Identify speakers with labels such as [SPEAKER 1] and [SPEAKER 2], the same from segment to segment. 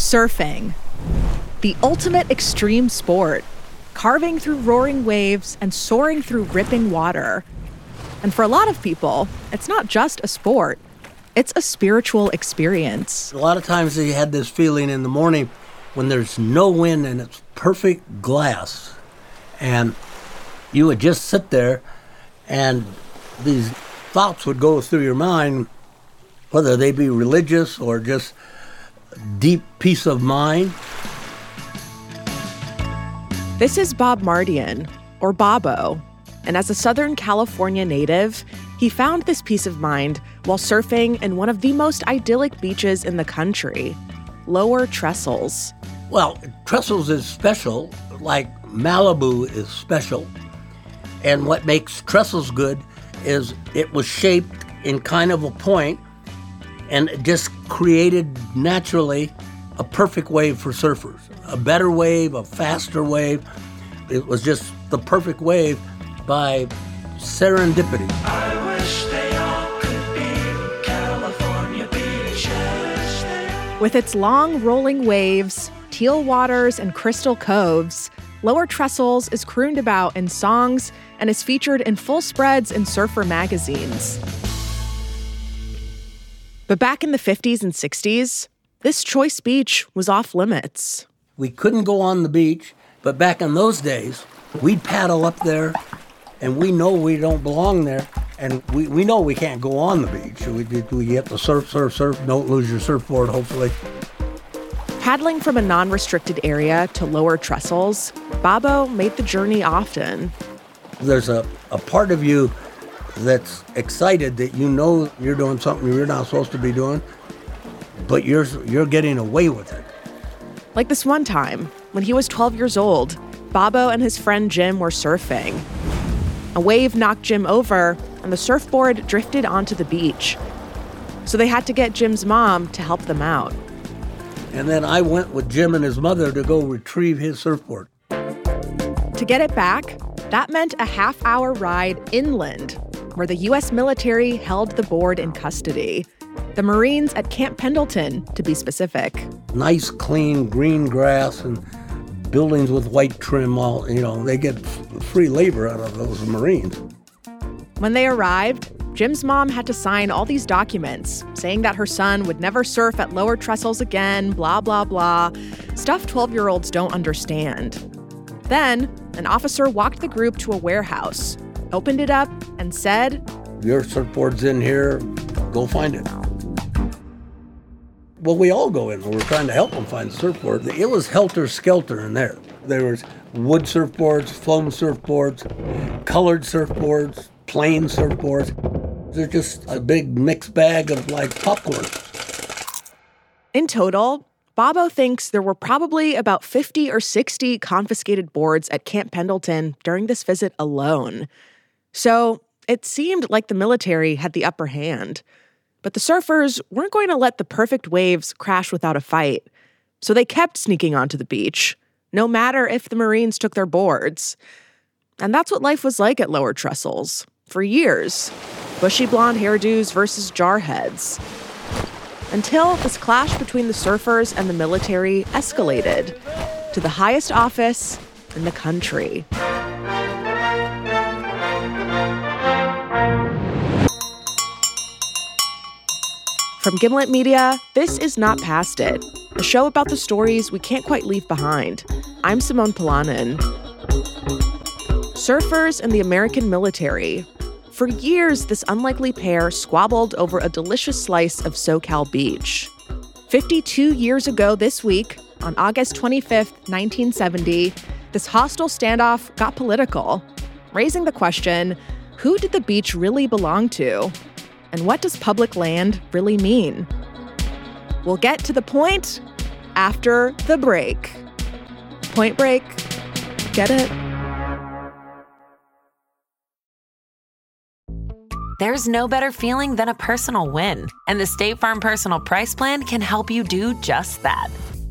[SPEAKER 1] Surfing, the ultimate extreme sport, carving through roaring waves and soaring through ripping water. And for a lot of people, it's not just a sport, it's a spiritual experience.
[SPEAKER 2] A lot of times you had this feeling in the morning when there's no wind and it's perfect glass. And you would just sit there and these thoughts would go through your mind, whether they be religious or just deep peace of mind.
[SPEAKER 1] This is Bob Mardian, or Bobo. And as a Southern California native, he found this peace of mind while surfing in one of the most idyllic beaches in the country, Lower Trestles.
[SPEAKER 2] Well, Trestles is special, like Malibu is special. And what makes Trestles good is it was shaped in kind of a point and just created naturally a perfect wave for surfers. A better wave, a faster wave. It was just the perfect wave by serendipity.
[SPEAKER 1] With its long rolling waves, teal waters, and crystal coves, Lower Trestles is crooned about in songs and is featured in full spreads in surfer magazines. But back in the 50s and 60s, this choice beach was off limits.
[SPEAKER 2] We couldn't go on the beach, but back in those days, we'd paddle up there and we know we don't belong there and we, we know we can't go on the beach. We, we have to surf, surf, surf, don't lose your surfboard, hopefully.
[SPEAKER 1] Paddling from a non restricted area to lower trestles, Bobo made the journey often.
[SPEAKER 2] There's a, a part of you that's excited that you know you're doing something you're not supposed to be doing, but you're, you're getting away with it.
[SPEAKER 1] Like this one time, when he was 12 years old, Bobo and his friend Jim were surfing. A wave knocked Jim over, and the surfboard drifted onto the beach. So they had to get Jim's mom to help them out.
[SPEAKER 2] And then I went with Jim and his mother to go retrieve his surfboard.
[SPEAKER 1] To get it back, that meant a half hour ride inland, where the U.S. military held the board in custody. The Marines at Camp Pendleton, to be specific.
[SPEAKER 2] Nice, clean, green grass and buildings with white trim. All you know, they get free labor out of those Marines.
[SPEAKER 1] When they arrived, Jim's mom had to sign all these documents saying that her son would never surf at lower trestles again, blah, blah, blah. Stuff 12 year olds don't understand. Then, an officer walked the group to a warehouse, opened it up, and said,
[SPEAKER 2] Your surfboard's in here, go find it. Well, we all go in. We're trying to help them find the surfboard. It was helter skelter in there. There was wood surfboards, foam surfboards, colored surfboards, plain surfboards. They're just a big mixed bag of like popcorn.
[SPEAKER 1] In total, Bobo thinks there were probably about 50 or 60 confiscated boards at Camp Pendleton during this visit alone. So it seemed like the military had the upper hand. But the surfers weren't going to let the perfect waves crash without a fight. So they kept sneaking onto the beach, no matter if the Marines took their boards. And that's what life was like at Lower Trestles for years bushy blonde hairdos versus jarheads. Until this clash between the surfers and the military escalated to the highest office in the country. From Gimlet Media, this is Not Past It, a show about the stories we can't quite leave behind. I'm Simone Polanen. Surfers and the American military. For years, this unlikely pair squabbled over a delicious slice of SoCal beach. 52 years ago this week, on August 25th, 1970, this hostile standoff got political, raising the question who did the beach really belong to? And what does public land really mean? We'll get to the point after the break. Point break. Get it?
[SPEAKER 3] There's no better feeling than a personal win, and the State Farm Personal Price Plan can help you do just that.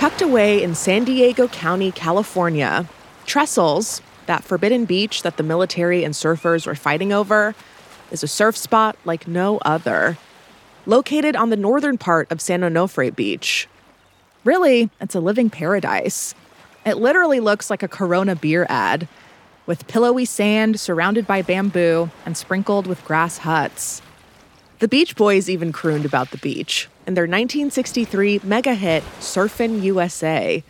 [SPEAKER 1] Tucked away in San Diego County, California, Trestles, that forbidden beach that the military and surfers were fighting over, is a surf spot like no other. Located on the northern part of San Onofre Beach. Really, it's a living paradise. It literally looks like a Corona beer ad, with pillowy sand surrounded by bamboo and sprinkled with grass huts. The Beach Boys even crooned about the beach in their 1963 mega hit Surfin' USA.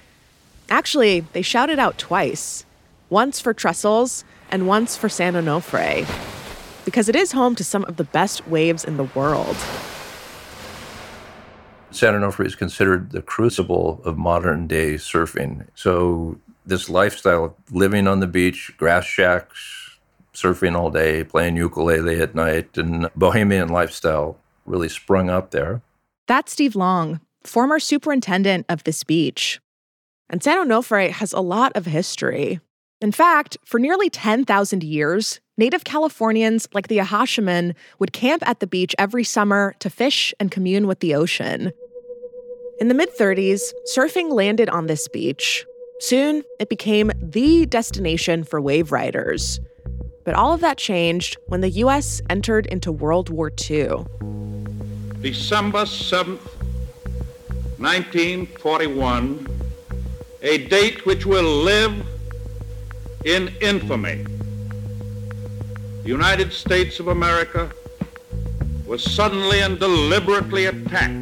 [SPEAKER 1] Actually, they shouted out twice once for Trestles and once for San Onofre, because it is home to some of the best waves in the world.
[SPEAKER 4] San Onofre is considered the crucible of modern day surfing. So, this lifestyle of living on the beach, grass shacks, surfing all day, playing ukulele at night, and bohemian lifestyle really sprung up there.
[SPEAKER 1] That's Steve Long, former superintendent of this beach. And San Onofre has a lot of history. In fact, for nearly 10,000 years, Native Californians like the Acjachemen would camp at the beach every summer to fish and commune with the ocean. In the mid 30s, surfing landed on this beach. Soon, it became the destination for wave riders. But all of that changed when the U.S. entered into World War II.
[SPEAKER 5] December 7th, 1941, a date which will live in infamy. The United States of America was suddenly and deliberately attacked.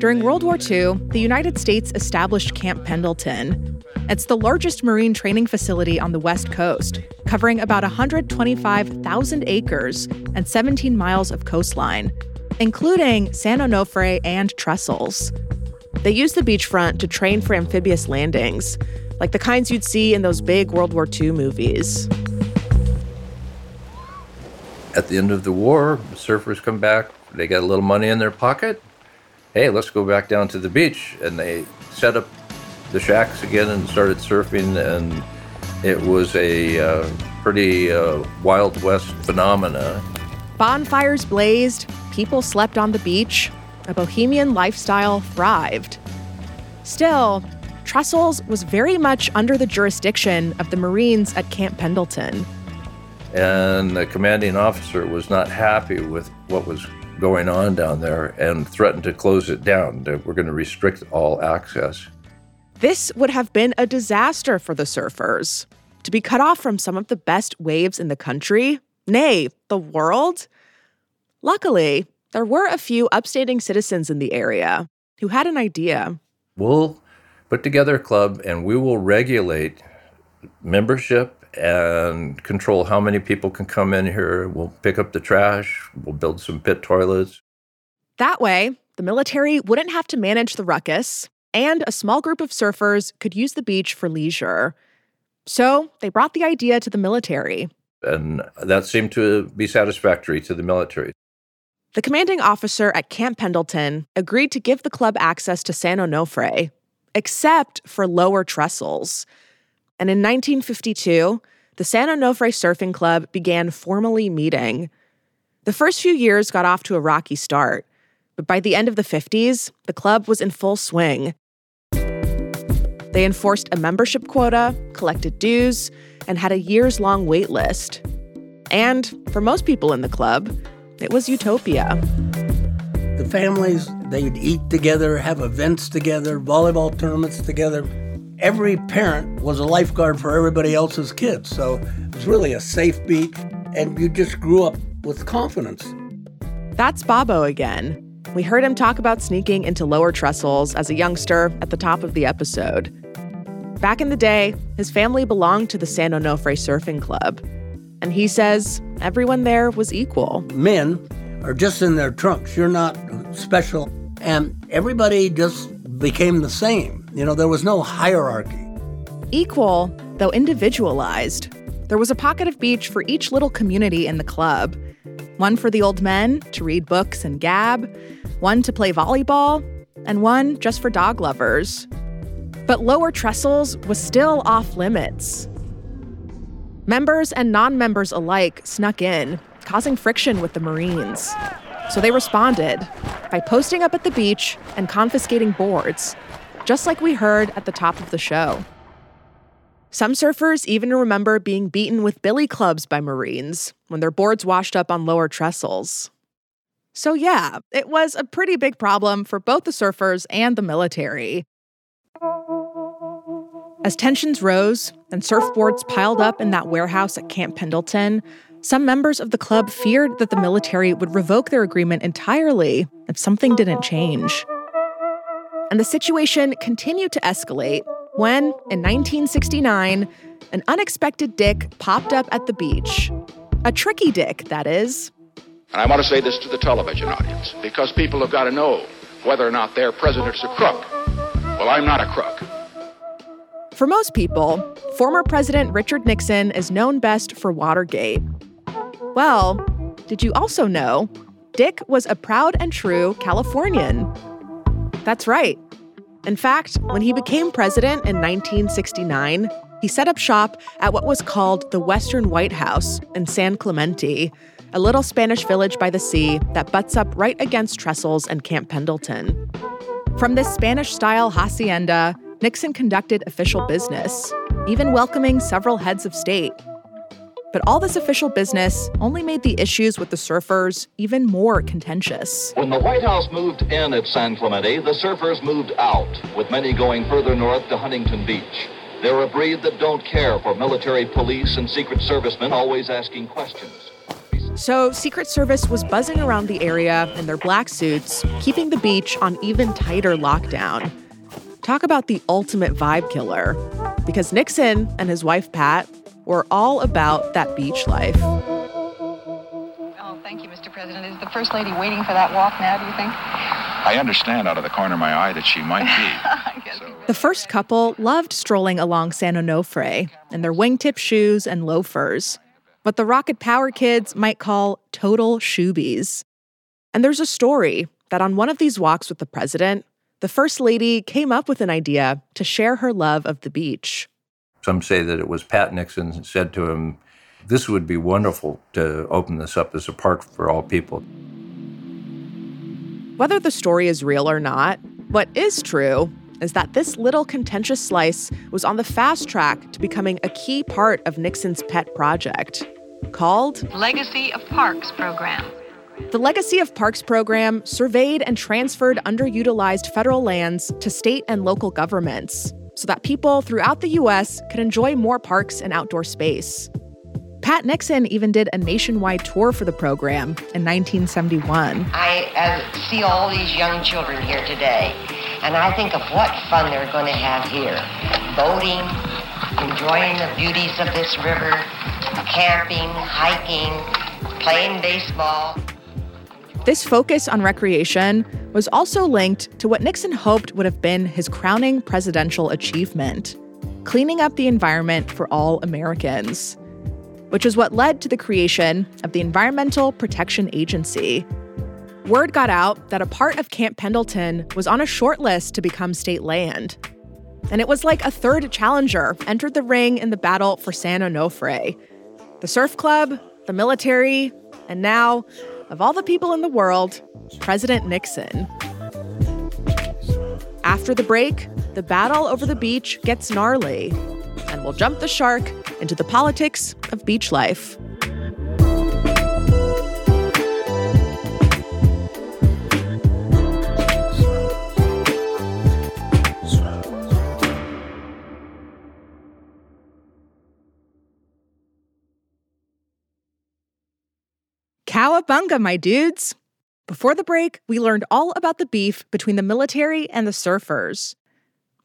[SPEAKER 1] During World War II, the United States established Camp Pendleton. It's the largest Marine training facility on the West Coast, covering about 125,000 acres and 17 miles of coastline, including San Onofre and Trestles. They used the beachfront to train for amphibious landings, like the kinds you'd see in those big World War II movies.
[SPEAKER 4] At the end of the war, surfers come back, they got a little money in their pocket. Hey, let's go back down to the beach. And they set up the shacks again and started surfing, and it was a uh, pretty uh, Wild West phenomena.
[SPEAKER 1] Bonfires blazed, people slept on the beach, a bohemian lifestyle thrived. Still, Trestles was very much under the jurisdiction of the Marines at Camp Pendleton.
[SPEAKER 4] And the commanding officer was not happy with what was going on down there and threatened to close it down. We're going to restrict all access.
[SPEAKER 1] This would have been a disaster for the surfers. To be cut off from some of the best waves in the country, nay, the world? Luckily, there were a few upstanding citizens in the area who had an idea.
[SPEAKER 4] We'll put together a club and we will regulate membership and control how many people can come in here. We'll pick up the trash, we'll build some pit toilets.
[SPEAKER 1] That way, the military wouldn't have to manage the ruckus, and a small group of surfers could use the beach for leisure. So they brought the idea to the military.
[SPEAKER 4] And that seemed to be satisfactory to the military.
[SPEAKER 1] The commanding officer at Camp Pendleton agreed to give the club access to San Onofre, except for lower trestles. And in 1952, the San Onofre Surfing Club began formally meeting. The first few years got off to a rocky start, but by the end of the 50s, the club was in full swing. They enforced a membership quota, collected dues, and had a years long wait list. And for most people in the club, it was utopia.
[SPEAKER 2] The families, they'd eat together, have events together, volleyball tournaments together. Every parent was a lifeguard for everybody else's kids. So it was really a safe beach, and you just grew up with confidence.
[SPEAKER 1] That's Bobo again. We heard him talk about sneaking into lower trestles as a youngster at the top of the episode. Back in the day, his family belonged to the San Onofre Surfing Club. And he says everyone there was equal.
[SPEAKER 2] Men are just in their trunks. You're not special. And everybody just became the same. You know, there was no hierarchy.
[SPEAKER 1] Equal, though individualized. There was a pocket of beach for each little community in the club one for the old men to read books and gab, one to play volleyball, and one just for dog lovers. But lower trestles was still off limits. Members and non members alike snuck in, causing friction with the Marines. So they responded by posting up at the beach and confiscating boards, just like we heard at the top of the show. Some surfers even remember being beaten with billy clubs by Marines when their boards washed up on lower trestles. So, yeah, it was a pretty big problem for both the surfers and the military. As tensions rose and surfboards piled up in that warehouse at Camp Pendleton, some members of the club feared that the military would revoke their agreement entirely if something didn't change. And the situation continued to escalate when, in 1969, an unexpected dick popped up at the beach. A tricky dick, that is.
[SPEAKER 6] And I want to say this to the television audience because people have got to know whether or not their president's a crook. Well, I'm not a crook.
[SPEAKER 1] For most people, former President Richard Nixon is known best for Watergate. Well, did you also know Dick was a proud and true Californian? That's right. In fact, when he became president in 1969, he set up shop at what was called the Western White House in San Clemente, a little Spanish village by the sea that butts up right against Trestles and Camp Pendleton. From this Spanish style hacienda, Nixon conducted official business, even welcoming several heads of state. But all this official business only made the issues with the surfers even more contentious.
[SPEAKER 7] When the White House moved in at San Clemente, the surfers moved out, with many going further north to Huntington Beach. They're a breed that don't care for military police and Secret Servicemen always asking questions.
[SPEAKER 1] So, Secret Service was buzzing around the area in their black suits, keeping the beach on even tighter lockdown. Talk about the ultimate vibe killer. Because Nixon and his wife Pat were all about that beach life.
[SPEAKER 8] Oh, thank you, Mr. President. Is the First Lady waiting for that walk now, do you think?
[SPEAKER 6] I understand out of the corner of my eye that she might be.
[SPEAKER 8] so.
[SPEAKER 1] The first couple loved strolling along San Onofre in their wingtip shoes and loafers, what the Rocket Power kids might call total shoobies. And there's a story that on one of these walks with the president, the First Lady came up with an idea to share her love of the beach.
[SPEAKER 4] Some say that it was Pat Nixon who said to him, This would be wonderful to open this up as a park for all people.
[SPEAKER 1] Whether the story is real or not, what is true is that this little contentious slice was on the fast track to becoming a key part of Nixon's pet project called
[SPEAKER 8] Legacy of Parks Program.
[SPEAKER 1] The Legacy of Parks program surveyed and transferred underutilized federal lands to state and local governments so that people throughout the U.S. could enjoy more parks and outdoor space. Pat Nixon even did a nationwide tour for the program in 1971.
[SPEAKER 9] I uh, see all these young children here today, and I think of what fun they're going to have here. Boating, enjoying the beauties of this river, camping, hiking, playing baseball.
[SPEAKER 1] This focus on recreation was also linked to what Nixon hoped would have been his crowning presidential achievement cleaning up the environment for all Americans, which is what led to the creation of the Environmental Protection Agency. Word got out that a part of Camp Pendleton was on a short list to become state land. And it was like a third challenger entered the ring in the battle for San Onofre. The surf club, the military, and now, of all the people in the world, President Nixon. After the break, the battle over the beach gets gnarly, and we'll jump the shark into the politics of beach life. Cowabunga, my dudes! Before the break, we learned all about the beef between the military and the surfers.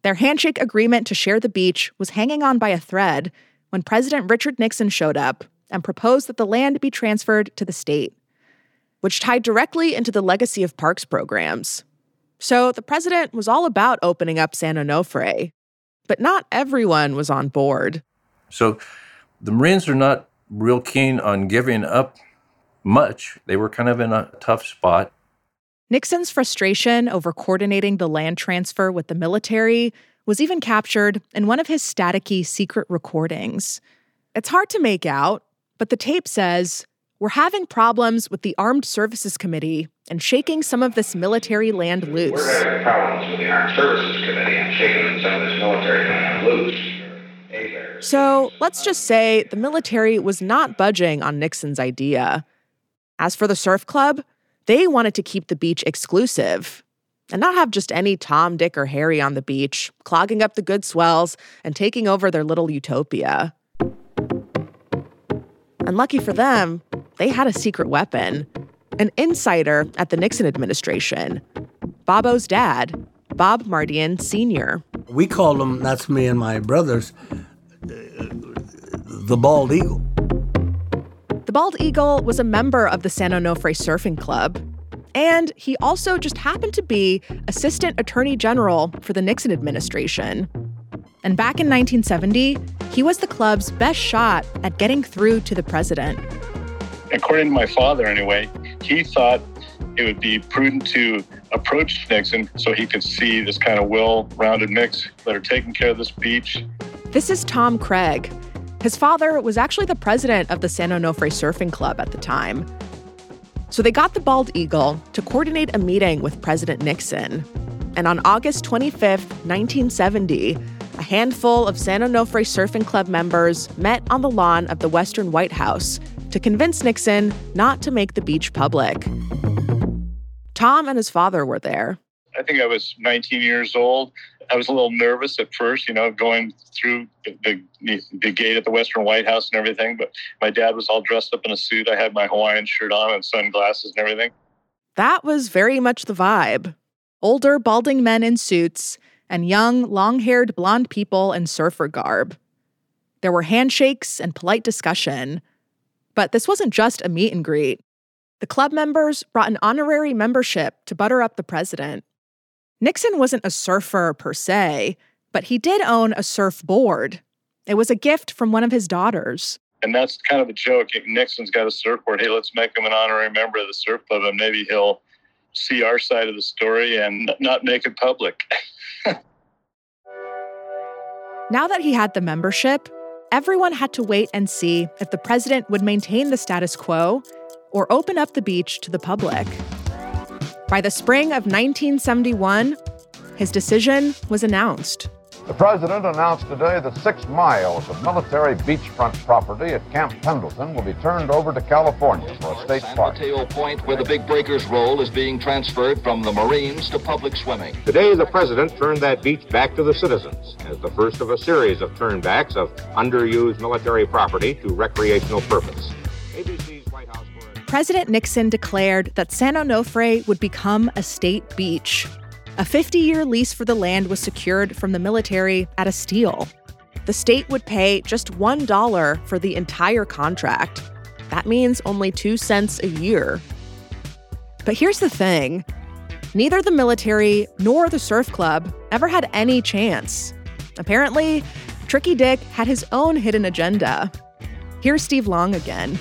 [SPEAKER 1] Their handshake agreement to share the beach was hanging on by a thread when President Richard Nixon showed up and proposed that the land be transferred to the state, which tied directly into the legacy of parks programs. So the president was all about opening up San Onofre, but not everyone was on board.
[SPEAKER 4] So the Marines are not real keen on giving up much. They were kind of in a tough spot.
[SPEAKER 1] Nixon's frustration over coordinating the land transfer with the military was even captured in one of his staticky secret recordings. It's hard to make out, but the tape says, We're having problems with the Armed Services Committee and shaking some of this military land loose.
[SPEAKER 10] We're having problems with the Armed Services Committee and shaking some of this military land loose.
[SPEAKER 1] So let's just say the military was not budging on Nixon's idea. As for the surf club, they wanted to keep the beach exclusive and not have just any Tom, Dick, or Harry on the beach, clogging up the good swells and taking over their little utopia. And lucky for them, they had a secret weapon an insider at the Nixon administration, Bobo's dad, Bob Mardian Sr.
[SPEAKER 2] We called him, that's me and my brothers, uh, the bald eagle.
[SPEAKER 1] Bald eagle was a member of the San Onofre Surfing Club. And he also just happened to be Assistant Attorney General for the Nixon administration. And back in 1970, he was the club's best shot at getting through to the president.
[SPEAKER 11] According to my father, anyway, he thought it would be prudent to approach Nixon so he could see this kind of well rounded mix that are taking care of this beach.
[SPEAKER 1] This is Tom Craig. His father was actually the president of the San Onofre Surfing Club at the time. So they got the Bald Eagle to coordinate a meeting with President Nixon. And on August 25th, 1970, a handful of San Onofre Surfing Club members met on the lawn of the Western White House to convince Nixon not to make the beach public. Tom and his father were there.
[SPEAKER 11] I think I was 19 years old. I was a little nervous at first, you know, going through the, the, the, gate at the Western White House and everything. But my dad was all dressed up in a suit. I had my Hawaiian shirt on and sunglasses and everything.
[SPEAKER 1] That was very much the vibe. Older, balding men in suits and young, long haired blonde people in surfer garb. There were handshakes and polite discussion. But this wasn't just a meet and greet. The club members brought an honorary membership to butter up the president. Nixon wasn't a surfer per se, but he did own a surfboard. It was a gift from one of his daughters.
[SPEAKER 11] And that's kind of a joke. Nixon's got a surfboard. Hey, let's make him an honorary member of the surf club, and maybe he'll see our side of the story and not make it public.
[SPEAKER 1] now that he had the membership, everyone had to wait and see if the president would maintain the status quo or open up the beach to the public. By the spring of 1971, his decision was announced.
[SPEAKER 12] The president announced today that six miles of military beachfront property at Camp Pendleton will be turned over to California for a state
[SPEAKER 7] San
[SPEAKER 12] park.
[SPEAKER 7] Mateo Point, where the Big Breakers roll is being transferred from the Marines to public swimming.
[SPEAKER 13] Today, the president turned that beach back to the citizens as the first of a series of turnbacks of underused military property to recreational purpose.
[SPEAKER 1] President Nixon declared that San Onofre would become a state beach. A 50 year lease for the land was secured from the military at a steal. The state would pay just $1 for the entire contract. That means only 2 cents a year. But here's the thing neither the military nor the surf club ever had any chance. Apparently, Tricky Dick had his own hidden agenda. Here's Steve Long again.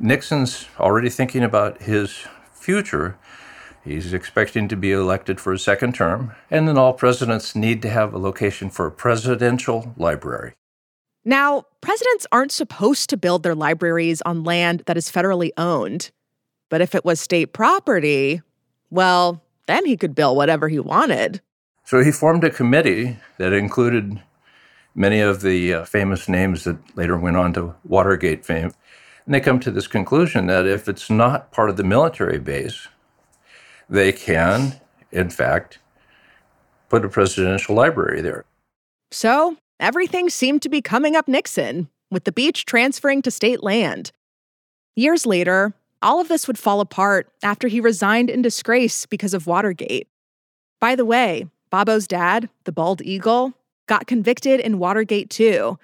[SPEAKER 4] Nixon's already thinking about his future. He's expecting to be elected for a second term, and then all presidents need to have a location for a presidential library.
[SPEAKER 1] Now, presidents aren't supposed to build their libraries on land that is federally owned. But if it was state property, well, then he could build whatever he wanted.
[SPEAKER 4] So he formed a committee that included many of the uh, famous names that later went on to Watergate fame. And they come to this conclusion that if it's not part of the military base, they can, in fact, put a presidential library there.
[SPEAKER 1] So everything seemed to be coming up Nixon, with the beach transferring to state land. Years later, all of this would fall apart after he resigned in disgrace because of Watergate. By the way, Bobo's dad, the bald eagle, got convicted in Watergate too,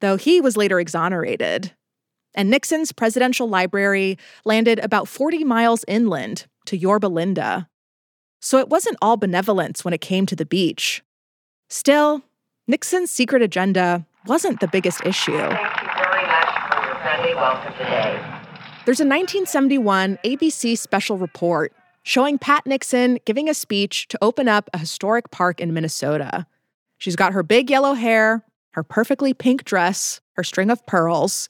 [SPEAKER 1] though he was later exonerated. And Nixon's presidential library landed about 40 miles inland to Yorba Linda. So it wasn't all benevolence when it came to the beach. Still, Nixon's secret agenda wasn't the biggest issue.
[SPEAKER 9] Thank you very much for your friendly welcome today.
[SPEAKER 1] There's a 1971 ABC special report showing Pat Nixon giving a speech to open up a historic park in Minnesota. She's got her big yellow hair, her perfectly pink dress, her string of pearls.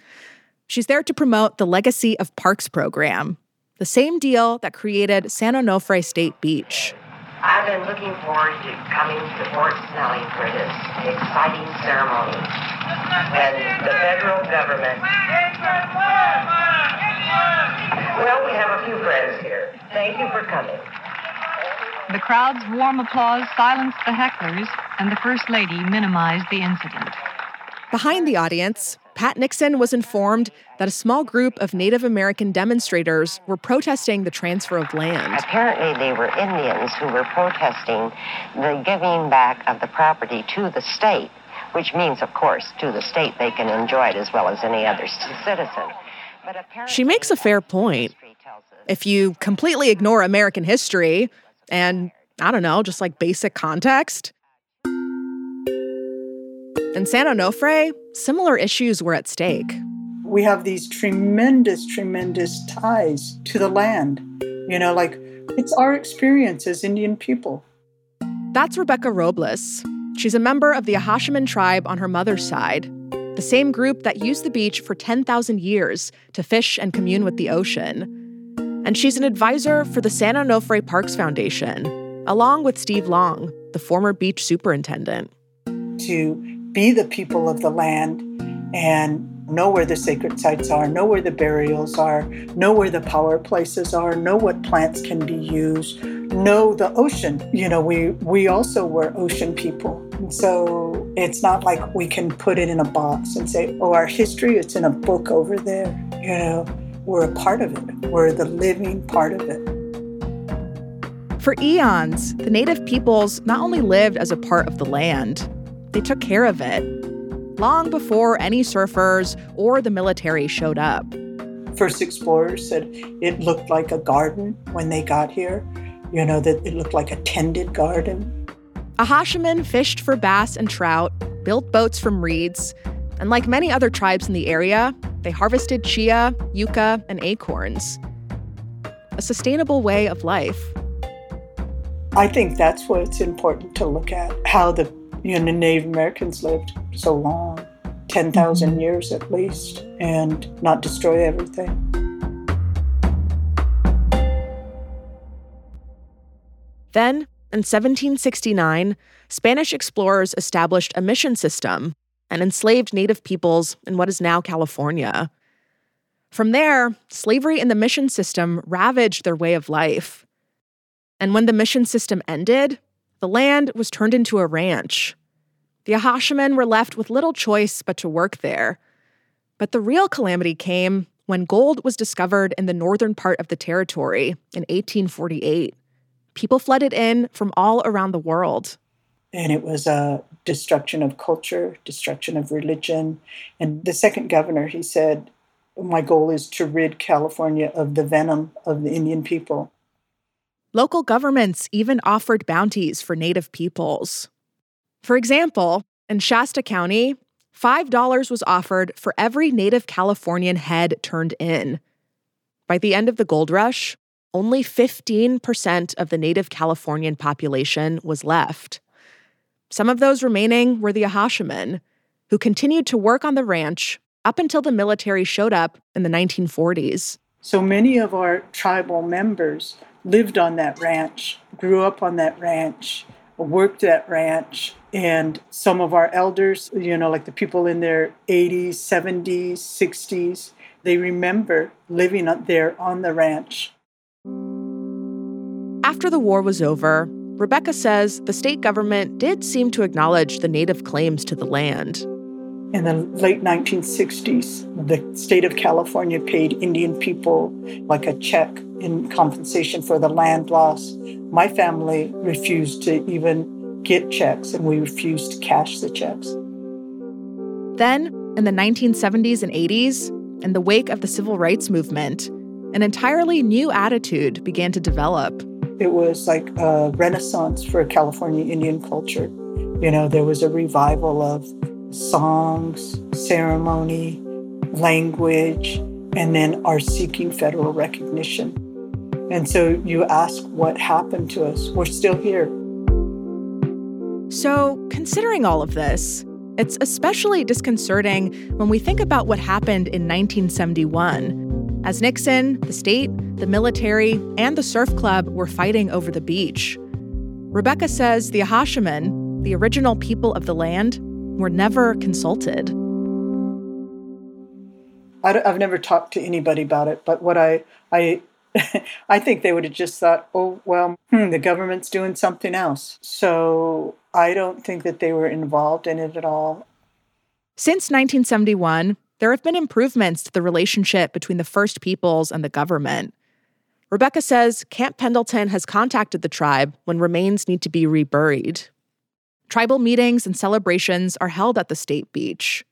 [SPEAKER 1] She's there to promote the Legacy of Parks program, the same deal that created San Onofre State Beach.
[SPEAKER 9] I've been looking forward to coming to Fort Snelling for this exciting ceremony. And the federal government. Well, we have a few friends here. Thank you for coming.
[SPEAKER 8] The crowd's warm applause silenced the hecklers, and the First Lady minimized the incident.
[SPEAKER 1] Behind the audience, Pat Nixon was informed that a small group of Native American demonstrators were protesting the transfer of land.
[SPEAKER 9] Apparently, they were Indians who were protesting the giving back of the property to the state, which means, of course, to the state they can enjoy it as well as any other citizen. But
[SPEAKER 1] She makes a fair point. If you completely ignore American history and, I don't know, just like basic context, in San Onofre, similar issues were at stake.
[SPEAKER 14] We have these tremendous, tremendous ties to the land. You know, like it's our experience as Indian people.
[SPEAKER 1] That's Rebecca Robles. She's a member of the Acjachemen tribe on her mother's side, the same group that used the beach for 10,000 years to fish and commune with the ocean. And she's an advisor for the San Onofre Parks Foundation, along with Steve Long, the former beach superintendent.
[SPEAKER 14] To be the people of the land and know where the sacred sites are, know where the burials are, know where the power places are, know what plants can be used, know the ocean. You know, we we also were ocean people. So it's not like we can put it in a box and say, "Oh, our history it's in a book over there." You know, we're a part of it. We're the living part of it.
[SPEAKER 1] For eons, the native peoples not only lived as a part of the land, they took care of it long before any surfers or the military showed up.
[SPEAKER 14] First explorers said it looked like a garden when they got here. You know, that it looked like a tended garden.
[SPEAKER 1] Acjachemen fished for bass and trout, built boats from reeds, and like many other tribes in the area, they harvested chia, yucca, and acorns. A sustainable way of life.
[SPEAKER 14] I think that's what's important to look at how the you know, the Native Americans lived so long 10,000 mm-hmm. years at least and not destroy everything.
[SPEAKER 1] Then, in 1769, Spanish explorers established a mission system and enslaved native peoples in what is now California. From there, slavery in the mission system ravaged their way of life. And when the mission system ended, the land was turned into a ranch. The Acjachemen were left with little choice but to work there. But the real calamity came when gold was discovered in the northern part of the territory in 1848. People flooded in from all around the world.
[SPEAKER 14] And it was a destruction of culture, destruction of religion. And the second governor, he said, My goal is to rid California of the venom of the Indian people.
[SPEAKER 1] Local governments even offered bounties for Native peoples. For example, in Shasta County, $5 was offered for every Native Californian head turned in. By the end of the gold rush, only 15% of the native Californian population was left. Some of those remaining were the Acjachemen, who continued to work on the ranch up until the military showed up in the 1940s.
[SPEAKER 14] So many of our tribal members lived on that ranch, grew up on that ranch, worked that ranch, and some of our elders, you know, like the people in their 80s, 70s, 60s, they remember living up there on the ranch.
[SPEAKER 1] After the war was over, Rebecca says the state government did seem to acknowledge the native claims to the land.
[SPEAKER 14] In the late 1960s, the state of California paid Indian people like a check in compensation for the land loss. My family refused to even get checks, and we refused to cash the checks.
[SPEAKER 1] Then, in the 1970s and 80s, in the wake of the civil rights movement, an entirely new attitude began to develop.
[SPEAKER 14] It was like a renaissance for California Indian culture. You know, there was a revival of songs, ceremony, language, and then are seeking federal recognition. And so you ask what happened to us. We're still here.
[SPEAKER 1] So, considering all of this, it's especially disconcerting when we think about what happened in 1971 as Nixon, the state, the military, and the surf club were fighting over the beach. Rebecca says the Acjachemen, the original people of the land, were never consulted.
[SPEAKER 14] I have never talked to anybody about it, but what I I I think they would have just thought, oh well, hmm, the government's doing something else. So I don't think that they were involved in it at all.
[SPEAKER 1] Since 1971, there have been improvements to the relationship between the First Peoples and the government. Rebecca says Camp Pendleton has contacted the tribe when remains need to be reburied. Tribal meetings and celebrations are held at the state beach.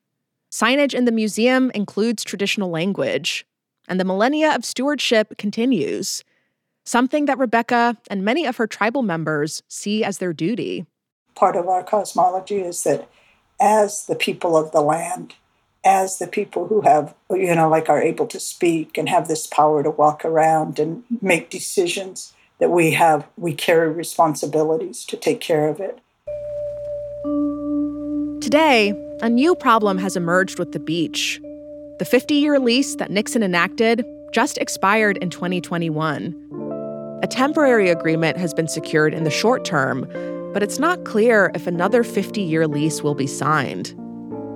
[SPEAKER 1] Signage in the museum includes traditional language, and the millennia of stewardship continues, something that Rebecca and many of her tribal members see as their duty.
[SPEAKER 14] Part of our cosmology is that as the people of the land, as the people who have, you know, like are able to speak and have this power to walk around and make decisions, that we have, we carry responsibilities to take care of it.
[SPEAKER 1] Today, a new problem has emerged with the beach. The 50 year lease that Nixon enacted just expired in 2021. A temporary agreement has been secured in the short term, but it's not clear if another 50 year lease will be signed.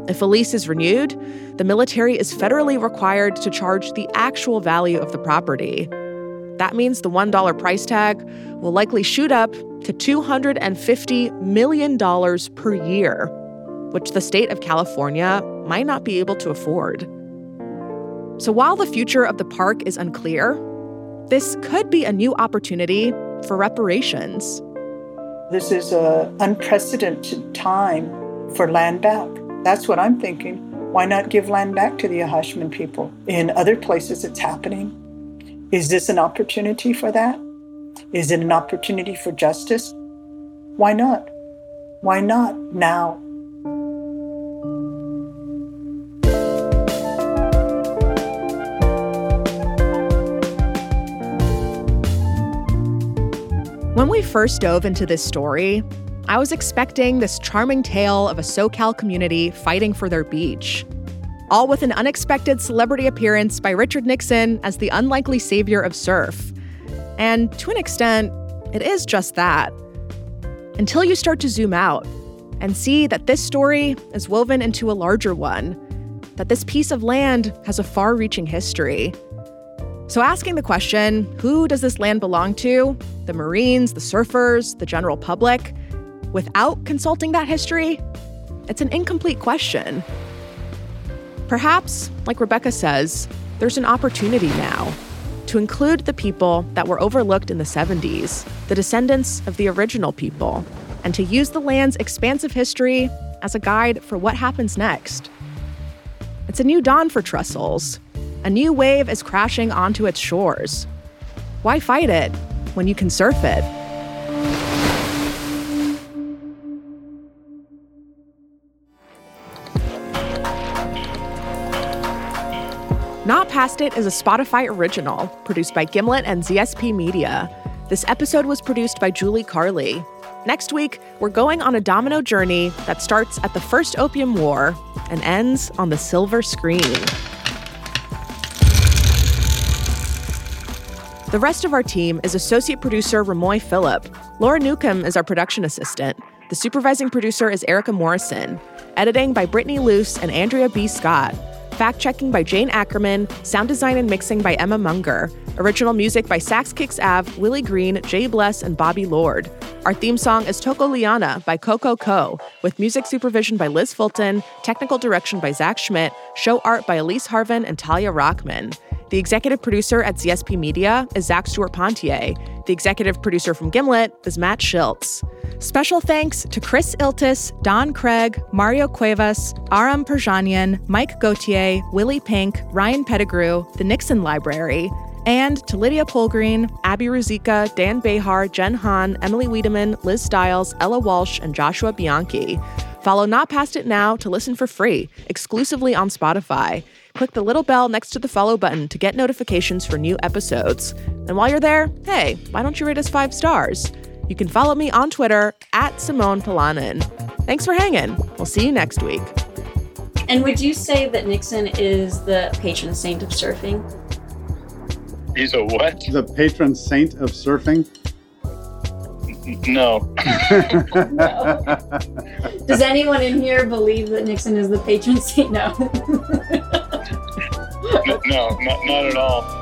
[SPEAKER 1] If a lease is renewed, the military is federally required to charge the actual value of the property. That means the $1 price tag will likely shoot up to $250 million per year which the state of California might not be able to afford. So while the future of the park is unclear, this could be a new opportunity for reparations.
[SPEAKER 14] This is an unprecedented time for land back. That's what I'm thinking. Why not give land back to the Acjachemen people? In other places, it's happening. Is this an opportunity for that? Is it an opportunity for justice? Why not? Why not now?
[SPEAKER 1] When we first dove into this story, I was expecting this charming tale of a SoCal community fighting for their beach. All with an unexpected celebrity appearance by Richard Nixon as the unlikely savior of surf. And to an extent, it is just that. Until you start to zoom out and see that this story is woven into a larger one, that this piece of land has a far reaching history. So, asking the question, who does this land belong to? The Marines, the surfers, the general public? Without consulting that history? It's an incomplete question. Perhaps, like Rebecca says, there's an opportunity now to include the people that were overlooked in the 70s, the descendants of the original people, and to use the land's expansive history as a guide for what happens next. It's a new dawn for Trestles, a new wave is crashing onto its shores. Why fight it when you can surf it? Not Past It is a Spotify original, produced by Gimlet and ZSP Media. This episode was produced by Julie Carly. Next week, we're going on a domino journey that starts at the First Opium War and ends on the silver screen. The rest of our team is associate producer Ramoy Phillip. Laura Newcomb is our production assistant. The supervising producer is Erica Morrison. Editing by Brittany Luce and Andrea B. Scott. Fact checking by Jane Ackerman. Sound design and mixing by Emma Munger. Original music by Sax Kicks Av, Willie Green, Jay Bless, and Bobby Lord. Our theme song is Toko Liana by Coco Co, with music supervision by Liz Fulton, technical direction by Zach Schmidt, show art by Elise Harvin and Talia Rockman. The executive producer at ZSP Media is Zach Stewart Pontier. The executive producer from Gimlet is Matt Shilts. Special thanks to Chris Iltis, Don Craig, Mario Cuevas, Aram Perjanian, Mike Gauthier, Willie Pink, Ryan Pettigrew, the Nixon Library, and to Lydia Polgreen, Abby Ruzicka, Dan Behar, Jen Hahn, Emily Wiedemann, Liz Stiles, Ella Walsh, and Joshua Bianchi. Follow Not Past It Now to listen for free, exclusively on Spotify. Click the little bell next to the follow button to get notifications for new episodes. And while you're there, hey, why don't you rate us five stars? You can follow me on Twitter at Simone Polanen. Thanks for hanging. We'll see you next week.
[SPEAKER 15] And would you say that Nixon is the patron saint of surfing?
[SPEAKER 11] He's a what?
[SPEAKER 16] The patron saint of surfing?
[SPEAKER 11] No.
[SPEAKER 15] no. Does anyone in here believe that Nixon is the patron saint? No.
[SPEAKER 11] no, not, not at all.